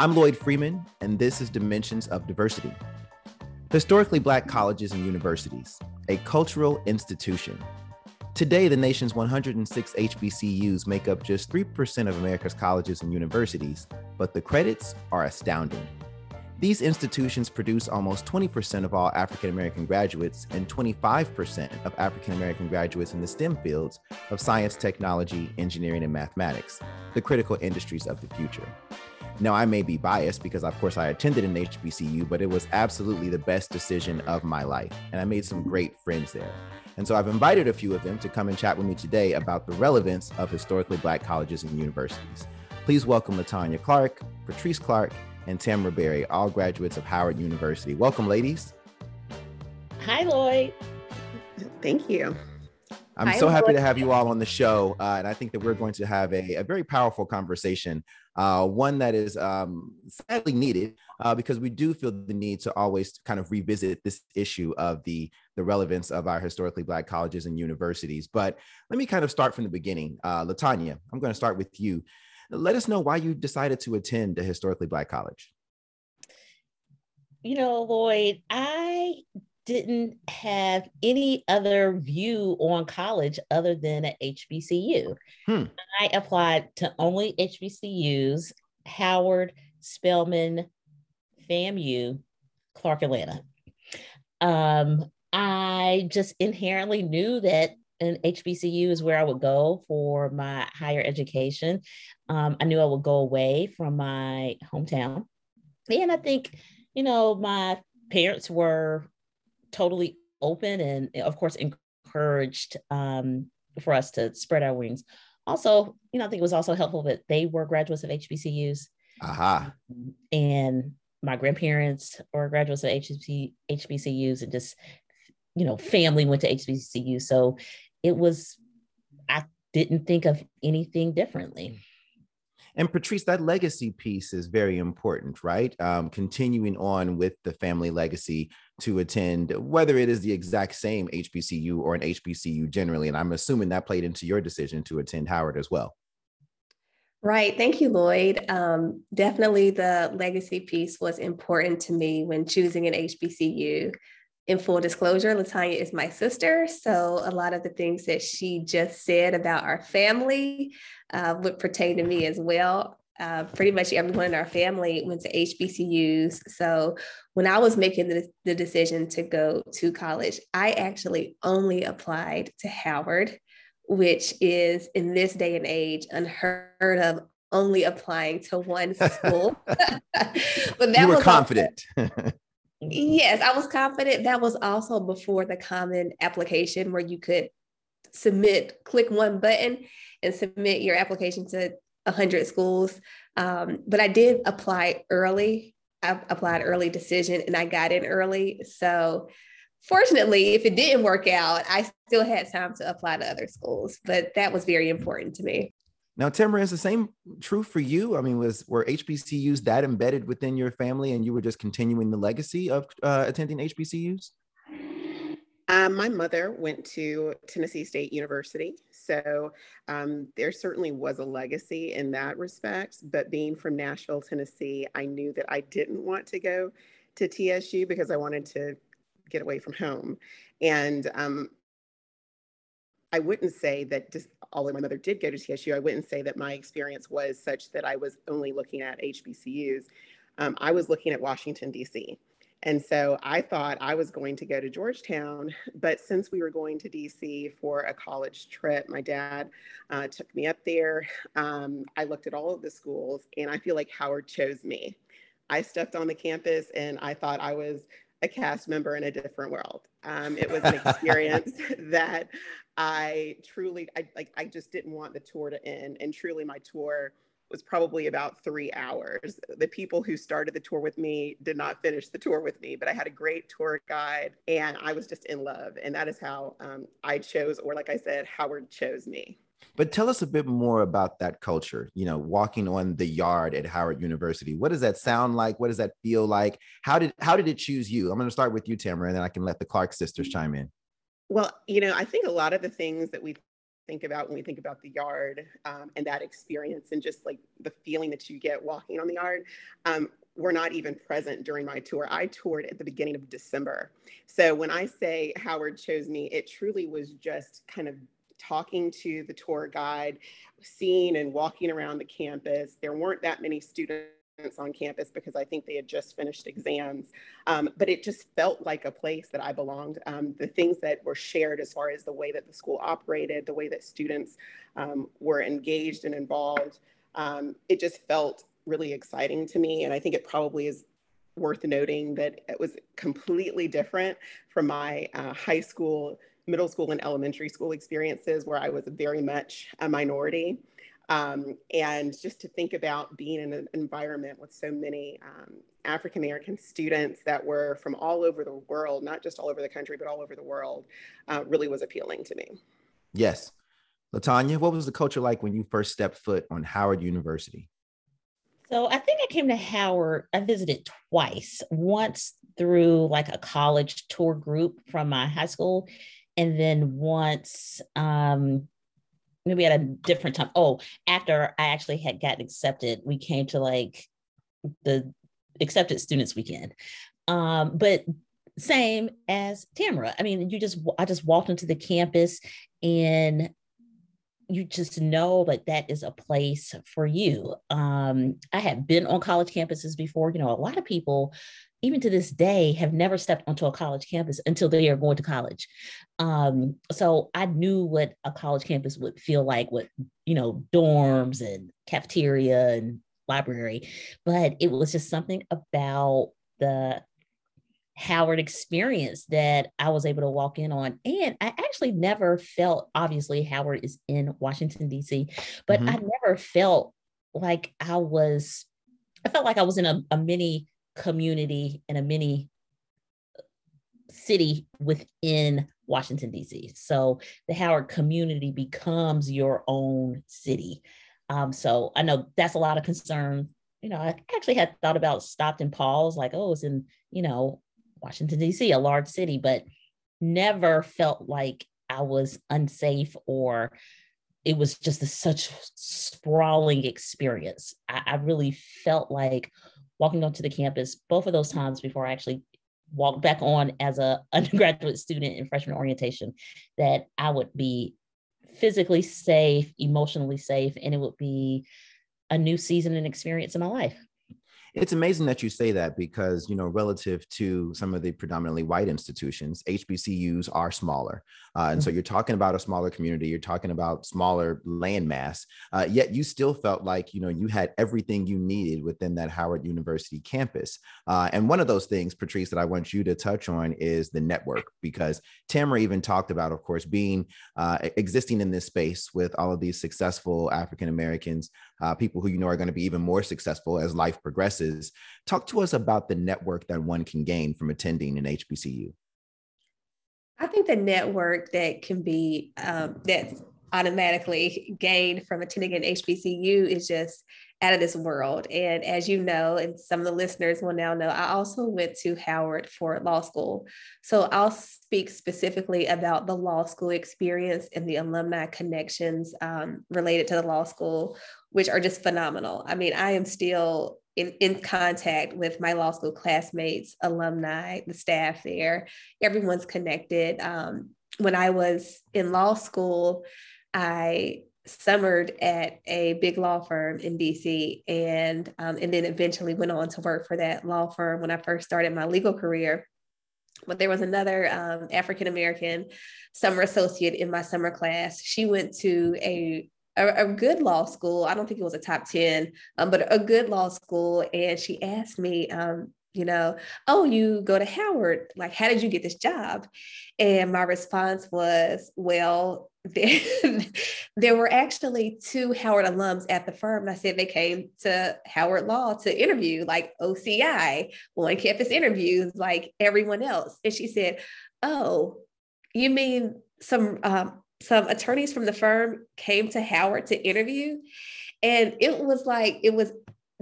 I'm Lloyd Freeman, and this is Dimensions of Diversity. Historically Black colleges and universities, a cultural institution. Today, the nation's 106 HBCUs make up just 3% of America's colleges and universities, but the credits are astounding. These institutions produce almost 20% of all African American graduates and 25% of African American graduates in the STEM fields of science, technology, engineering, and mathematics, the critical industries of the future. Now, I may be biased because, of course, I attended an HBCU, but it was absolutely the best decision of my life. And I made some mm-hmm. great friends there. And so I've invited a few of them to come and chat with me today about the relevance of historically Black colleges and universities. Please welcome Latanya Clark, Patrice Clark, and Tamara Berry, all graduates of Howard University. Welcome, ladies. Hi, Lloyd. Thank you. I'm so happy to have you all on the show. Uh, and I think that we're going to have a, a very powerful conversation, uh, one that is um, sadly needed uh, because we do feel the need to always kind of revisit this issue of the, the relevance of our historically Black colleges and universities. But let me kind of start from the beginning. Uh, Latanya, I'm going to start with you let us know why you decided to attend a historically Black college. You know, Lloyd, I didn't have any other view on college other than at HBCU. Hmm. I applied to only HBCUs, Howard, Spelman, FAMU, Clark Atlanta. Um, I just inherently knew that an HBCU is where I would go for my higher education. Um, I knew I would go away from my hometown. And I think, you know, my parents were totally open and, of course, encouraged um, for us to spread our wings. Also, you know, I think it was also helpful that they were graduates of HBCUs. Aha. Um, and my grandparents were graduates of HBC, HBCUs and just, you know, family went to HBCU. So it was, I didn't think of anything differently. And Patrice, that legacy piece is very important, right? Um, continuing on with the family legacy to attend, whether it is the exact same HBCU or an HBCU generally. And I'm assuming that played into your decision to attend Howard as well. Right. Thank you, Lloyd. Um, definitely the legacy piece was important to me when choosing an HBCU in full disclosure, Latanya is my sister. So a lot of the things that she just said about our family uh, would pertain to me as well. Uh, pretty much everyone in our family went to HBCUs. So when I was making the, the decision to go to college, I actually only applied to Howard, which is in this day and age unheard of only applying to one school. but that you were was confident. Yes, I was confident. That was also before the common application where you could submit, click one button and submit your application to 100 schools. Um, but I did apply early. I applied early decision and I got in early. So fortunately, if it didn't work out, I still had time to apply to other schools, but that was very important to me. Now, Tamara, is the same true for you? I mean, was were HBCUs that embedded within your family, and you were just continuing the legacy of uh, attending HBCUs? Um, my mother went to Tennessee State University, so um, there certainly was a legacy in that respect. But being from Nashville, Tennessee, I knew that I didn't want to go to TSU because I wanted to get away from home. And um, I wouldn't say that just although my mother did go to TSU, I wouldn't say that my experience was such that I was only looking at HBCUs. Um, I was looking at Washington, D.C. And so I thought I was going to go to Georgetown, but since we were going to DC for a college trip, my dad uh, took me up there. Um, I looked at all of the schools, and I feel like Howard chose me. I stepped on the campus and I thought I was a cast member in a different world. Um, it was an experience that I truly, I like, I just didn't want the tour to end. And truly, my tour was probably about three hours. The people who started the tour with me did not finish the tour with me, but I had a great tour guide and I was just in love. And that is how um, I chose, or like I said, Howard chose me. But tell us a bit more about that culture, you know, walking on the yard at Howard University. What does that sound like? What does that feel like? How did how did it choose you? I'm going to start with you, Tamara, and then I can let the Clark sisters chime in. Well, you know, I think a lot of the things that we think about when we think about the yard um, and that experience and just like the feeling that you get walking on the yard um, were not even present during my tour. I toured at the beginning of December. So when I say Howard chose me, it truly was just kind of talking to the tour guide, seeing and walking around the campus. There weren't that many students on campus because I think they had just finished exams. Um, but it just felt like a place that I belonged. Um, the things that were shared as far as the way that the school operated, the way that students um, were engaged and involved, um, it just felt really exciting to me. And I think it probably is worth noting that it was completely different from my uh, high school, middle school, and elementary school experiences where I was very much a minority. Um, and just to think about being in an environment with so many um, African American students that were from all over the world, not just all over the country, but all over the world, uh, really was appealing to me. Yes. Latanya, what was the culture like when you first stepped foot on Howard University? So I think I came to Howard, I visited twice, once through like a college tour group from my high school, and then once um maybe at a different time. Oh, after I actually had gotten accepted, we came to like the accepted students weekend. Um, but same as Tamara. I mean, you just I just walked into the campus and you just know that that is a place for you. Um, I have been on college campuses before. You know, a lot of people, even to this day, have never stepped onto a college campus until they are going to college. Um, so I knew what a college campus would feel like with, you know, dorms and cafeteria and library, but it was just something about the Howard experience that I was able to walk in on. And I actually never felt, obviously, Howard is in Washington, D.C., but mm-hmm. I never felt like I was, I felt like I was in a, a mini community in a mini city within Washington, D.C. So the Howard community becomes your own city. Um, so I know that's a lot of concern. You know, I actually had thought about stopped and paused, like, oh, it's in, you know, Washington, D.C., a large city, but never felt like I was unsafe or it was just a, such sprawling experience. I, I, really felt like walking onto the campus both of those times before I actually walked back on as a undergraduate student in freshman orientation that I would be physically safe, emotionally safe, and it would be a new season and experience in my life. It's amazing that you say that because, you know, relative to some of the predominantly white institutions, HBCUs are smaller. Uh, and mm-hmm. so you're talking about a smaller community, you're talking about smaller landmass, uh, yet you still felt like, you know, you had everything you needed within that Howard University campus. Uh, and one of those things, Patrice, that I want you to touch on is the network, because Tamara even talked about, of course, being uh, existing in this space with all of these successful African Americans, uh, people who you know are going to be even more successful as life progresses Talk to us about the network that one can gain from attending an HBCU. I think the network that can be um, that's automatically gained from attending an HBCU is just out of this world. And as you know, and some of the listeners will now know, I also went to Howard for law school. So I'll speak specifically about the law school experience and the alumni connections um, related to the law school, which are just phenomenal. I mean, I am still in, in contact with my law school classmates, alumni, the staff there. Everyone's connected. Um, when I was in law school, I summered at a big law firm in DC and um, and then eventually went on to work for that law firm when I first started my legal career. But there was another um, African American summer associate in my summer class. She went to a a, a, good law school. I don't think it was a top 10, um, but a good law school. And she asked me, um, you know, oh, you go to Howard. Like, how did you get this job? And my response was, well, there, there were actually two Howard alums at the firm. I said they came to Howard Law to interview, like OCI, on campus interviews, like everyone else. And she said, oh, you mean some um, some attorneys from the firm came to Howard to interview. And it was like, it was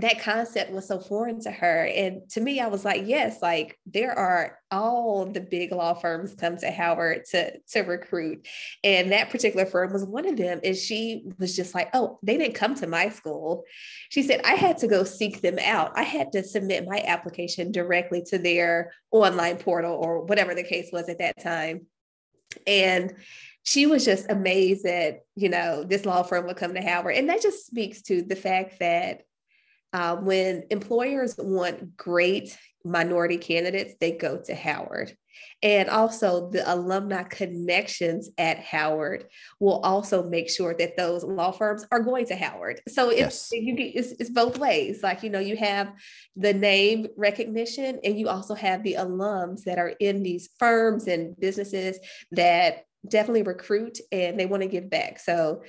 that concept was so foreign to her. And to me, I was like, yes, like there are all the big law firms come to Howard to, to recruit. And that particular firm was one of them. And she was just like, oh, they didn't come to my school. She said, I had to go seek them out. I had to submit my application directly to their online portal or whatever the case was at that time. And she was just amazed that, you know, this law firm would come to Howard. And that just speaks to the fact that uh, when employers want great minority candidates, they go to Howard. And also, the alumni connections at Howard will also make sure that those law firms are going to Howard. So it's, yes. you get, it's, it's both ways. Like, you know, you have the name recognition, and you also have the alums that are in these firms and businesses that definitely recruit and they want to give back. So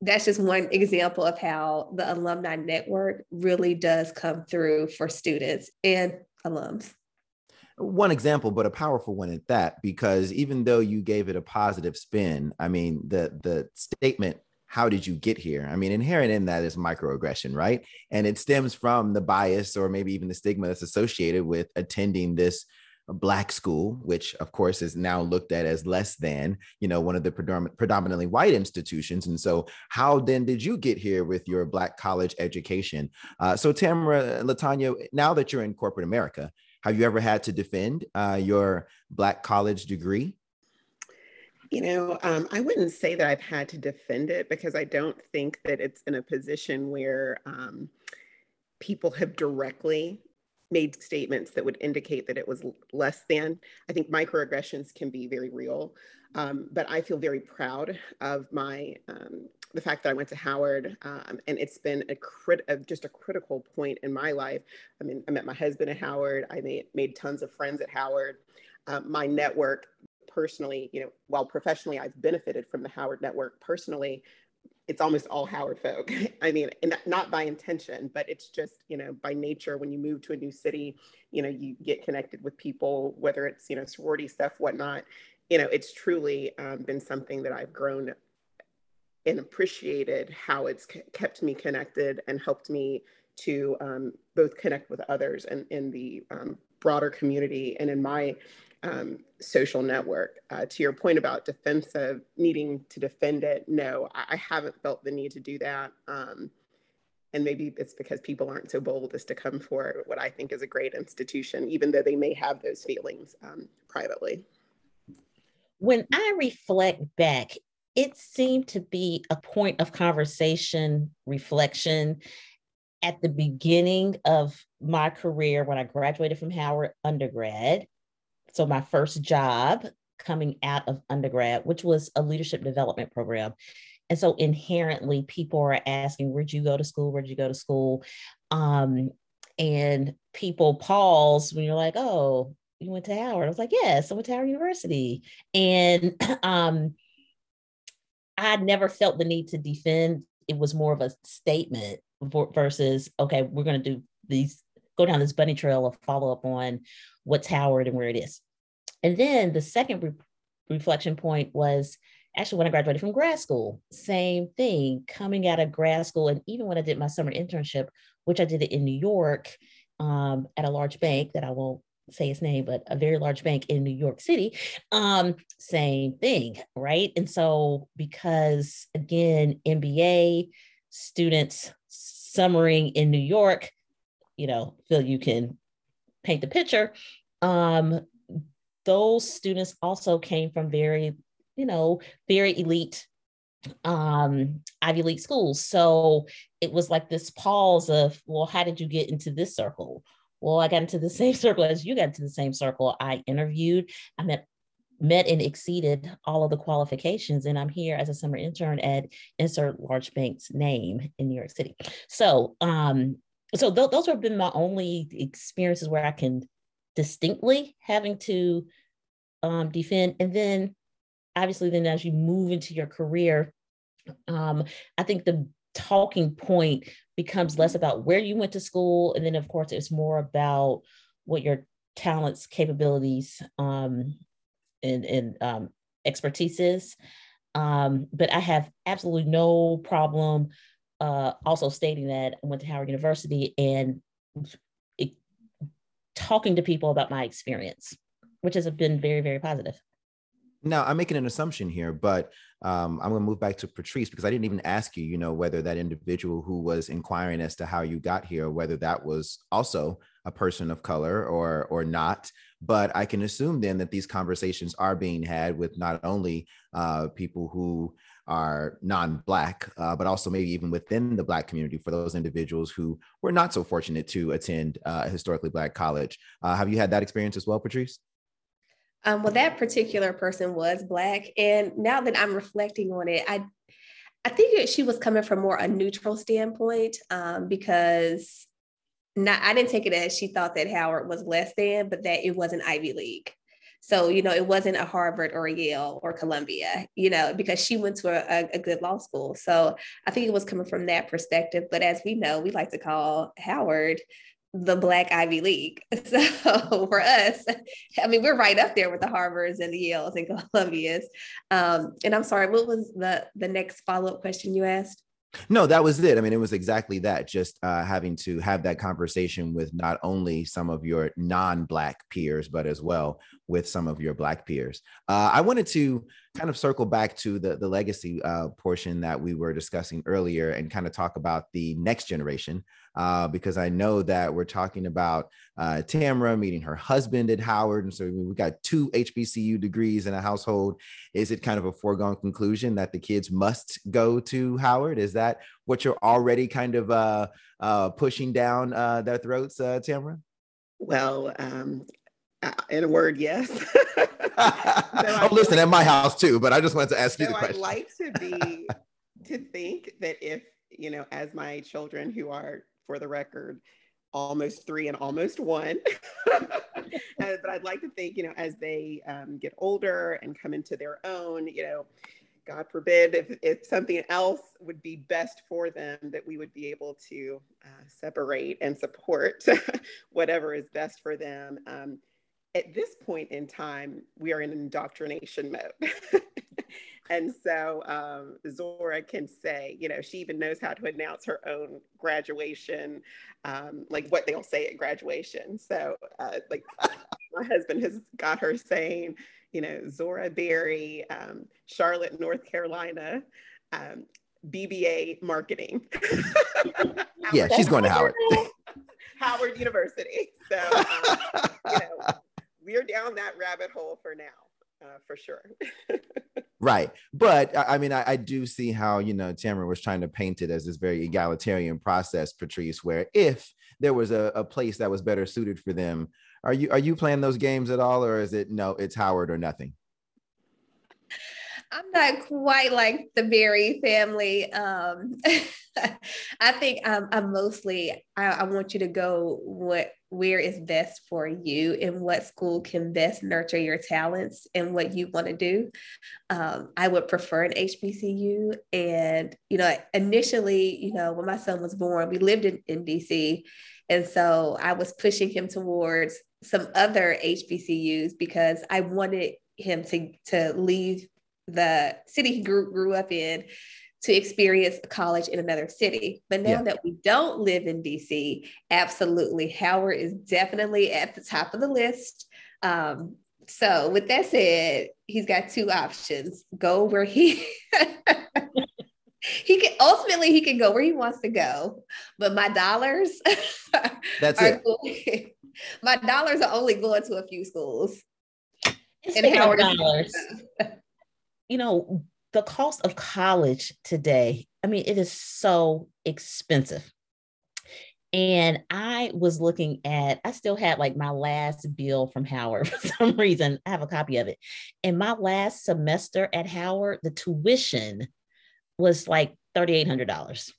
that's just one example of how the alumni network really does come through for students and alums. One example, but a powerful one at that, because even though you gave it a positive spin, I mean, the the statement how did you get here? I mean, inherent in that is microaggression, right? And it stems from the bias or maybe even the stigma that's associated with attending this black school, which of course is now looked at as less than, you know, one of the predominantly white institutions. And so, how then did you get here with your black college education? Uh, so, Tamara, Latanya, now that you're in corporate America, have you ever had to defend uh, your black college degree? You know, um, I wouldn't say that I've had to defend it because I don't think that it's in a position where um, people have directly made statements that would indicate that it was less than. I think microaggressions can be very real, um, but I feel very proud of my um, the fact that I went to Howard, um, and it's been a crit just a critical point in my life. I mean, I met my husband at Howard. I made made tons of friends at Howard. Um, my network personally, you know, while professionally I've benefited from the Howard network personally, it's almost all Howard folk. I mean, not by intention, but it's just, you know, by nature, when you move to a new city, you know, you get connected with people, whether it's, you know, sorority stuff, whatnot. You know, it's truly um, been something that I've grown and appreciated how it's kept me connected and helped me to um, both connect with others and in the um, broader community and in my um, social network. Uh, to your point about defensive, needing to defend it, no, I, I haven't felt the need to do that. Um, and maybe it's because people aren't so bold as to come for what I think is a great institution, even though they may have those feelings um, privately. When I reflect back, it seemed to be a point of conversation, reflection at the beginning of my career when I graduated from Howard undergrad so my first job coming out of undergrad, which was a leadership development program. And so inherently people are asking, where'd you go to school? Where'd you go to school? Um, and people pause when you're like, oh, you went to Howard. I was like, yes, I went to Howard University. And um, I never felt the need to defend. It was more of a statement versus, okay, we're going to do these, go down this bunny trail of follow up on what's Howard and where it is. And then the second re- reflection point was actually when I graduated from grad school, same thing, coming out of grad school. And even when I did my summer internship, which I did it in New York um, at a large bank that I won't say its name, but a very large bank in New York City, um, same thing, right? And so, because again, MBA students summering in New York, you know, feel you can paint the picture. Um, those students also came from very, you know, very elite um Ivy League schools. So it was like this pause of, well, how did you get into this circle? Well, I got into the same circle as you got into the same circle. I interviewed, I met met and exceeded all of the qualifications and i'm here as a summer intern at insert large bank's name in new york city so um so th- those have been my only experiences where I can distinctly having to um, defend. And then obviously, then as you move into your career, um, I think the talking point becomes less about where you went to school. And then, of course, it's more about what your talents, capabilities, um, and, and um, expertise is. Um, but I have absolutely no problem uh, also stating that I went to Howard University and it, talking to people about my experience, which has been very, very positive. Now, I'm making an assumption here, but um, I'm going to move back to Patrice because I didn't even ask you, you know, whether that individual who was inquiring as to how you got here, whether that was also a person of color or or not. But I can assume then that these conversations are being had with not only uh, people who are non-black, uh, but also maybe even within the black community for those individuals who were not so fortunate to attend uh, a historically black college. Uh, have you had that experience as well, Patrice? Um, well, that particular person was black, and now that I'm reflecting on it, I I think she was coming from more a neutral standpoint um, because not I didn't take it as she thought that Howard was less than, but that it was an Ivy League. So, you know, it wasn't a Harvard or a Yale or Columbia, you know, because she went to a, a, good law school. So I think it was coming from that perspective. But as we know, we like to call Howard the Black Ivy League. So for us, I mean, we're right up there with the Harvards and the Yales and Columbias. Um, and I'm sorry, what was the the next follow up question you asked? No, that was it. I mean, it was exactly that. Just uh, having to have that conversation with not only some of your non-black peers, but as well with some of your black peers. Uh, I wanted to kind of circle back to the the legacy uh, portion that we were discussing earlier, and kind of talk about the next generation uh, because I know that we're talking about uh, Tamara meeting her husband at Howard. And so we've got two HBCU degrees in a household. Is it kind of a foregone conclusion that the kids must go to Howard? Is that what you're already kind of uh, uh, pushing down uh, their throats, uh, Tamara? Well, um, uh, in a word, yes. so oh, listen, at my house too, but I just wanted to ask you the question. I'd like to be to think that if you know, as my children who are for the record, almost three and almost one. but I'd like to think, you know, as they um, get older and come into their own, you know, God forbid if, if something else would be best for them, that we would be able to uh, separate and support whatever is best for them. Um, at this point in time, we are in indoctrination mode. and so um, Zora can say, you know, she even knows how to announce her own graduation, um, like what they'll say at graduation. So, uh, like, my husband has got her saying, you know, Zora Berry, um, Charlotte, North Carolina, um, BBA marketing. yeah, she's going to Howard. Howard University. So, um, you know, we're down that rabbit hole for now uh, for sure. right. But I mean, I, I, do see how, you know, Tamara was trying to paint it as this very egalitarian process, Patrice, where if there was a, a place that was better suited for them, are you are you playing those games at all, or is it no, it's Howard or nothing? I'm not quite like the Berry family. Um, I think I'm, I'm mostly, I, I, want you to go what where is best for you and what school can best nurture your talents and what you want to do. Um, I would prefer an HBCU. And, you know, initially, you know, when my son was born, we lived in, in DC. And so I was pushing him towards some other HBCUs because I wanted him to, to leave the city he grew, grew up in to experience college in another city. But now yeah. that we don't live in DC, absolutely, Howard is definitely at the top of the list. Um, so, with that said, he's got two options: go where he. he can ultimately he can go where he wants to go but my dollars that's it going, my dollars are only going to a few schools and Howard dollars you know, the cost of college today, I mean, it is so expensive. And I was looking at, I still had like my last bill from Howard for some reason. I have a copy of it. And my last semester at Howard, the tuition was like $3,800.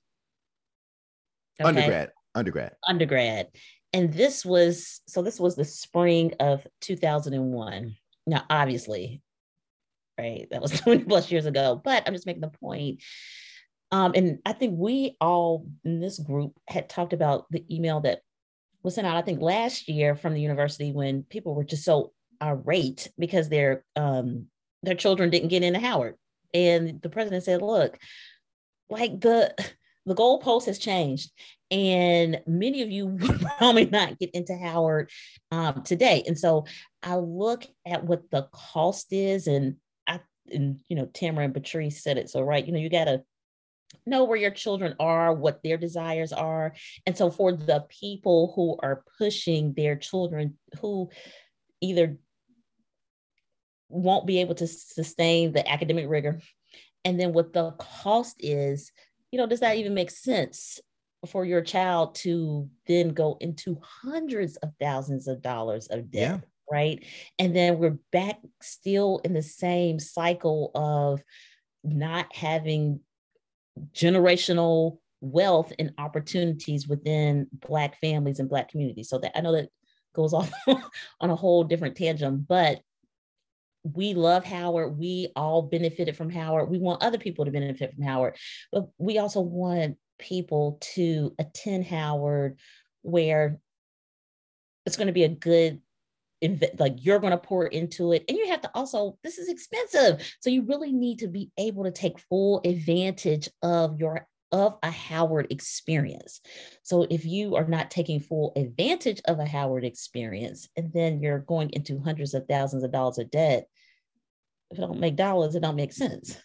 Okay? Undergrad, undergrad. Undergrad. And this was, so this was the spring of 2001. Now, obviously, right? That was 20 plus years ago. But I'm just making the point. Um, and I think we all in this group had talked about the email that was sent out, I think last year from the university when people were just so irate because their um, their children didn't get into Howard. And the president said, look, like the the goalpost has changed and many of you will probably not get into howard um, today and so i look at what the cost is and and you know tamara and patrice said it so right you know you got to know where your children are what their desires are and so for the people who are pushing their children who either won't be able to sustain the academic rigor and then what the cost is you know does that even make sense for your child to then go into hundreds of thousands of dollars of debt yeah. Right and then we're back still in the same cycle of not having generational wealth and opportunities within black families and black communities so that i know that goes off on a whole different tangent but we love Howard. We all benefited from Howard. We want other people to benefit from Howard, but we also want people to attend Howard where it's going to be a good like you're going to pour into it and you have to also this is expensive so you really need to be able to take full advantage of your of a Howard experience. So if you are not taking full advantage of a Howard experience and then you're going into hundreds of thousands of dollars of debt, if it don't make dollars, it don't make sense.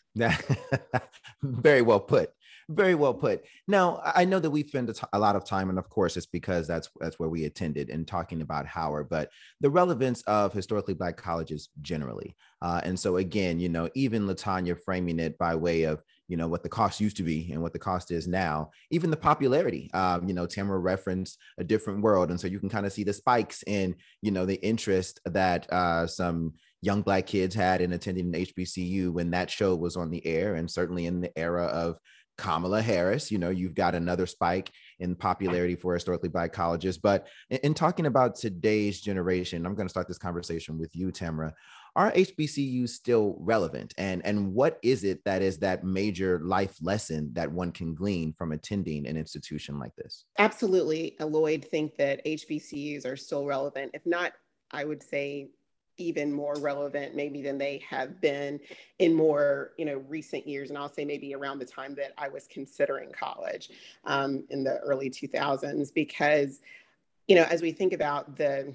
Very well put. Very well put. Now, I know that we spend a lot of time, and of course, it's because that's that's where we attended and talking about Howard, but the relevance of historically Black colleges generally. Uh, and so, again, you know, even Latanya framing it by way of you know what the cost used to be and what the cost is now even the popularity um, you know tamara referenced a different world and so you can kind of see the spikes in you know the interest that uh, some young black kids had in attending an hbcu when that show was on the air and certainly in the era of Kamala Harris. You know, you've got another spike in popularity for historically black colleges. But in, in talking about today's generation, I'm going to start this conversation with you, Tamara. Are HBCUs still relevant? And, and what is it that is that major life lesson that one can glean from attending an institution like this? Absolutely. Lloyd think that HBCUs are still relevant. If not, I would say even more relevant maybe than they have been in more you know recent years and i'll say maybe around the time that i was considering college um, in the early 2000s because you know as we think about the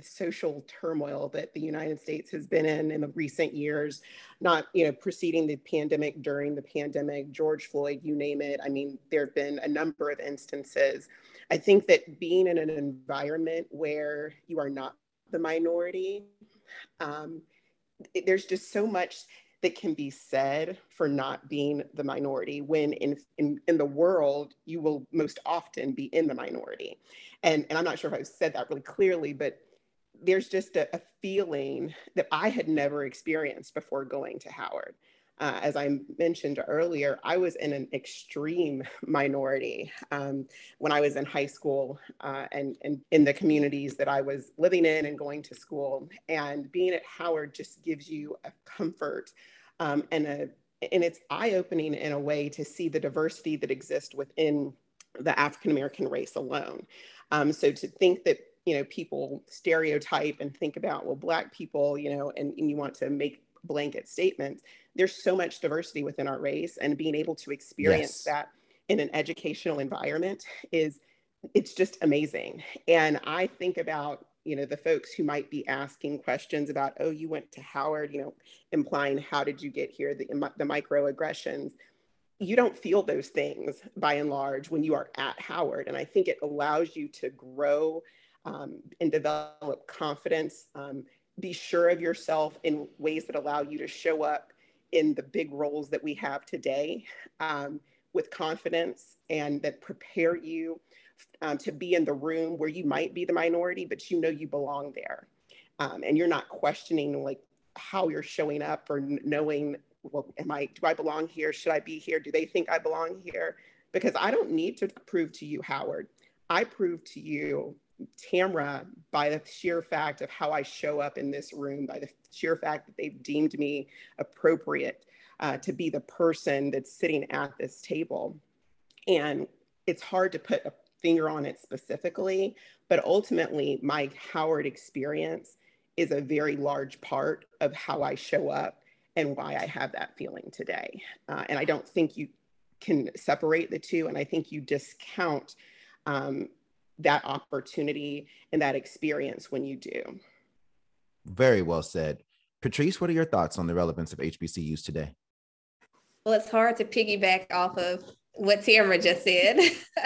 social turmoil that the united states has been in in the recent years not you know preceding the pandemic during the pandemic george floyd you name it i mean there have been a number of instances i think that being in an environment where you are not the minority. Um, it, there's just so much that can be said for not being the minority when in, in, in the world you will most often be in the minority. And, and i'm not sure if i said that really clearly but there's just a, a feeling that i had never experienced before going to howard uh, as I mentioned earlier, I was in an extreme minority um, when I was in high school uh, and, and in the communities that I was living in and going to school. And being at Howard just gives you a comfort um, and a and it's eye-opening in a way to see the diversity that exists within the African American race alone. Um, so to think that you know people stereotype and think about well black people you know and, and you want to make blanket statements. There's so much diversity within our race, and being able to experience yes. that in an educational environment is it's just amazing. And I think about you know the folks who might be asking questions about oh you went to howard you know implying how did you get here the, the microaggressions you don't feel those things by and large when you are at howard and i think it allows you to grow um, and develop confidence um, be sure of yourself in ways that allow you to show up in the big roles that we have today um, with confidence and that prepare you um, to be in the room where you might be the minority, but you know you belong there. Um, and you're not questioning like how you're showing up or knowing, well, am I, do I belong here? Should I be here? Do they think I belong here? Because I don't need to prove to you, Howard. I prove to you Tamra by the sheer fact of how I show up in this room, by the sheer fact that they've deemed me appropriate uh, to be the person that's sitting at this table. And it's hard to put a finger on it specifically, but ultimately, my Howard experience is a very large part of how I show up and why I have that feeling today. Uh, and I don't think you can separate the two. And I think you discount um, that opportunity and that experience when you do. Very well said. Patrice, what are your thoughts on the relevance of HBCUs today? Well, it's hard to piggyback off of what Tamara just said.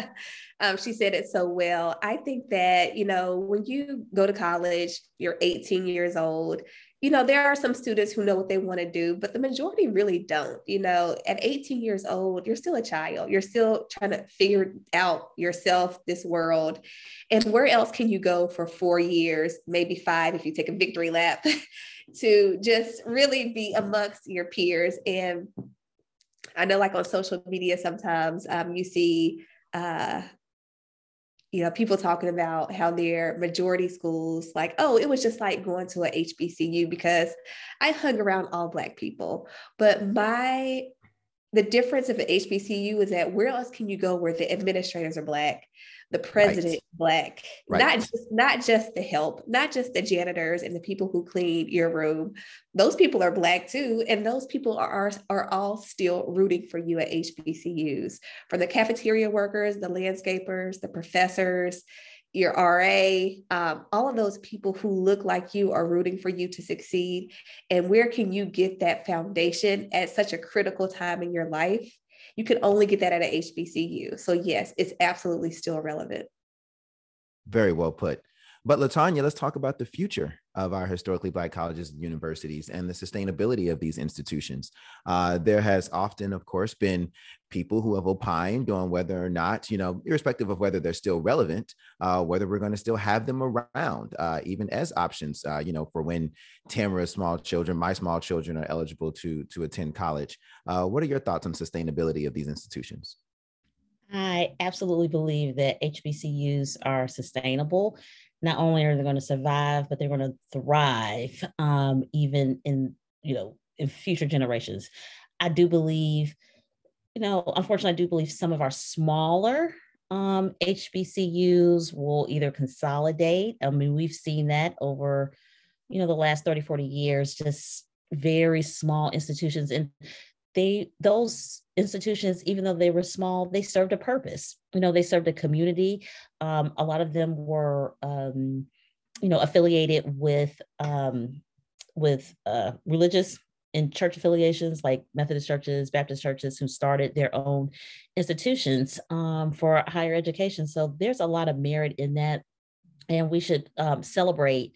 um, she said it so well. I think that, you know, when you go to college, you're 18 years old, you know, there are some students who know what they want to do, but the majority really don't. You know, at 18 years old, you're still a child. You're still trying to figure out yourself, this world. And where else can you go for four years, maybe five if you take a victory lap, to just really be amongst your peers? And I know, like on social media, sometimes um, you see uh, you know, people talking about how their majority schools, like, oh, it was just like going to a HBCU because I hung around all Black people. But my, the difference of an HBCU is that where else can you go where the administrators are Black? The president right. black right. not just not just the help not just the janitors and the people who clean your room those people are black too and those people are, are, are all still rooting for you at hbcus from the cafeteria workers the landscapers the professors your RA, um, all of those people who look like you are rooting for you to succeed. And where can you get that foundation at such a critical time in your life? You can only get that at an HBCU. So, yes, it's absolutely still relevant. Very well put. But Latanya, let's talk about the future of our historically Black colleges and universities and the sustainability of these institutions. Uh, there has often, of course, been people who have opined on whether or not, you know, irrespective of whether they're still relevant, uh, whether we're going to still have them around, uh, even as options, uh, you know, for when Tamara's small children, my small children are eligible to, to attend college. Uh, what are your thoughts on sustainability of these institutions? I absolutely believe that HBCUs are sustainable not only are they going to survive, but they're going to thrive um, even in, you know, in future generations. I do believe, you know, unfortunately, I do believe some of our smaller um, HBCUs will either consolidate. I mean, we've seen that over, you know, the last 30, 40 years, just very small institutions. And they those institutions even though they were small they served a purpose. You know they served a community. Um, a lot of them were um, you know affiliated with um, with uh, religious and church affiliations like methodist churches baptist churches who started their own institutions um, for higher education. So there's a lot of merit in that and we should um, celebrate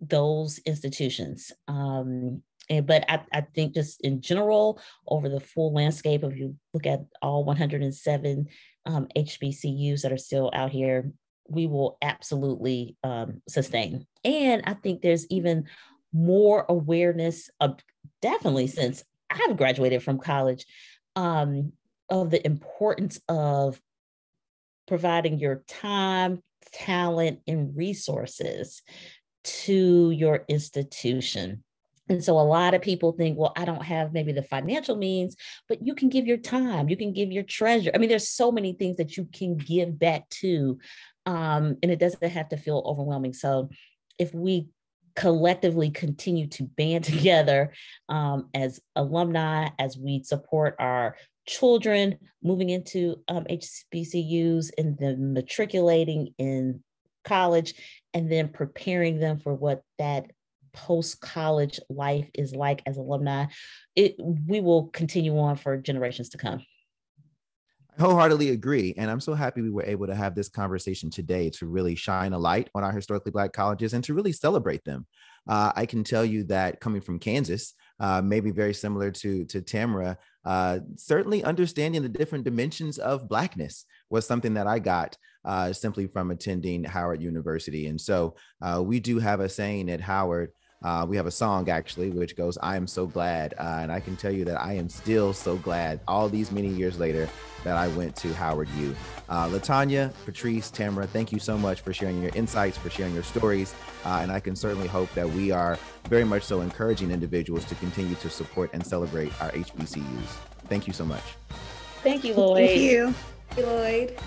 those institutions. Um, and, but I, I think just in general, over the full landscape, if you look at all 107 um, HBCUs that are still out here, we will absolutely um, sustain. And I think there's even more awareness of definitely since I've graduated from college um, of the importance of providing your time, talent, and resources to your institution. And so a lot of people think, well, I don't have maybe the financial means, but you can give your time, you can give your treasure. I mean, there's so many things that you can give back to, um, and it doesn't have to feel overwhelming. So if we collectively continue to band together um, as alumni, as we support our children moving into um, HBCUs and then matriculating in college and then preparing them for what that post college life is like as alumni, it we will continue on for generations to come. I wholeheartedly agree. And I'm so happy we were able to have this conversation today to really shine a light on our historically Black colleges and to really celebrate them. Uh, I can tell you that coming from Kansas, uh, maybe very similar to, to Tamara, uh, certainly understanding the different dimensions of Blackness was something that I got uh, simply from attending Howard University. And so uh, we do have a saying at Howard uh, we have a song actually which goes i am so glad uh, and i can tell you that i am still so glad all these many years later that i went to howard u. Uh, latanya patrice tamara thank you so much for sharing your insights for sharing your stories uh, and i can certainly hope that we are very much so encouraging individuals to continue to support and celebrate our hbcus thank you so much. Thank you lloyd. Thank you, thank you lloyd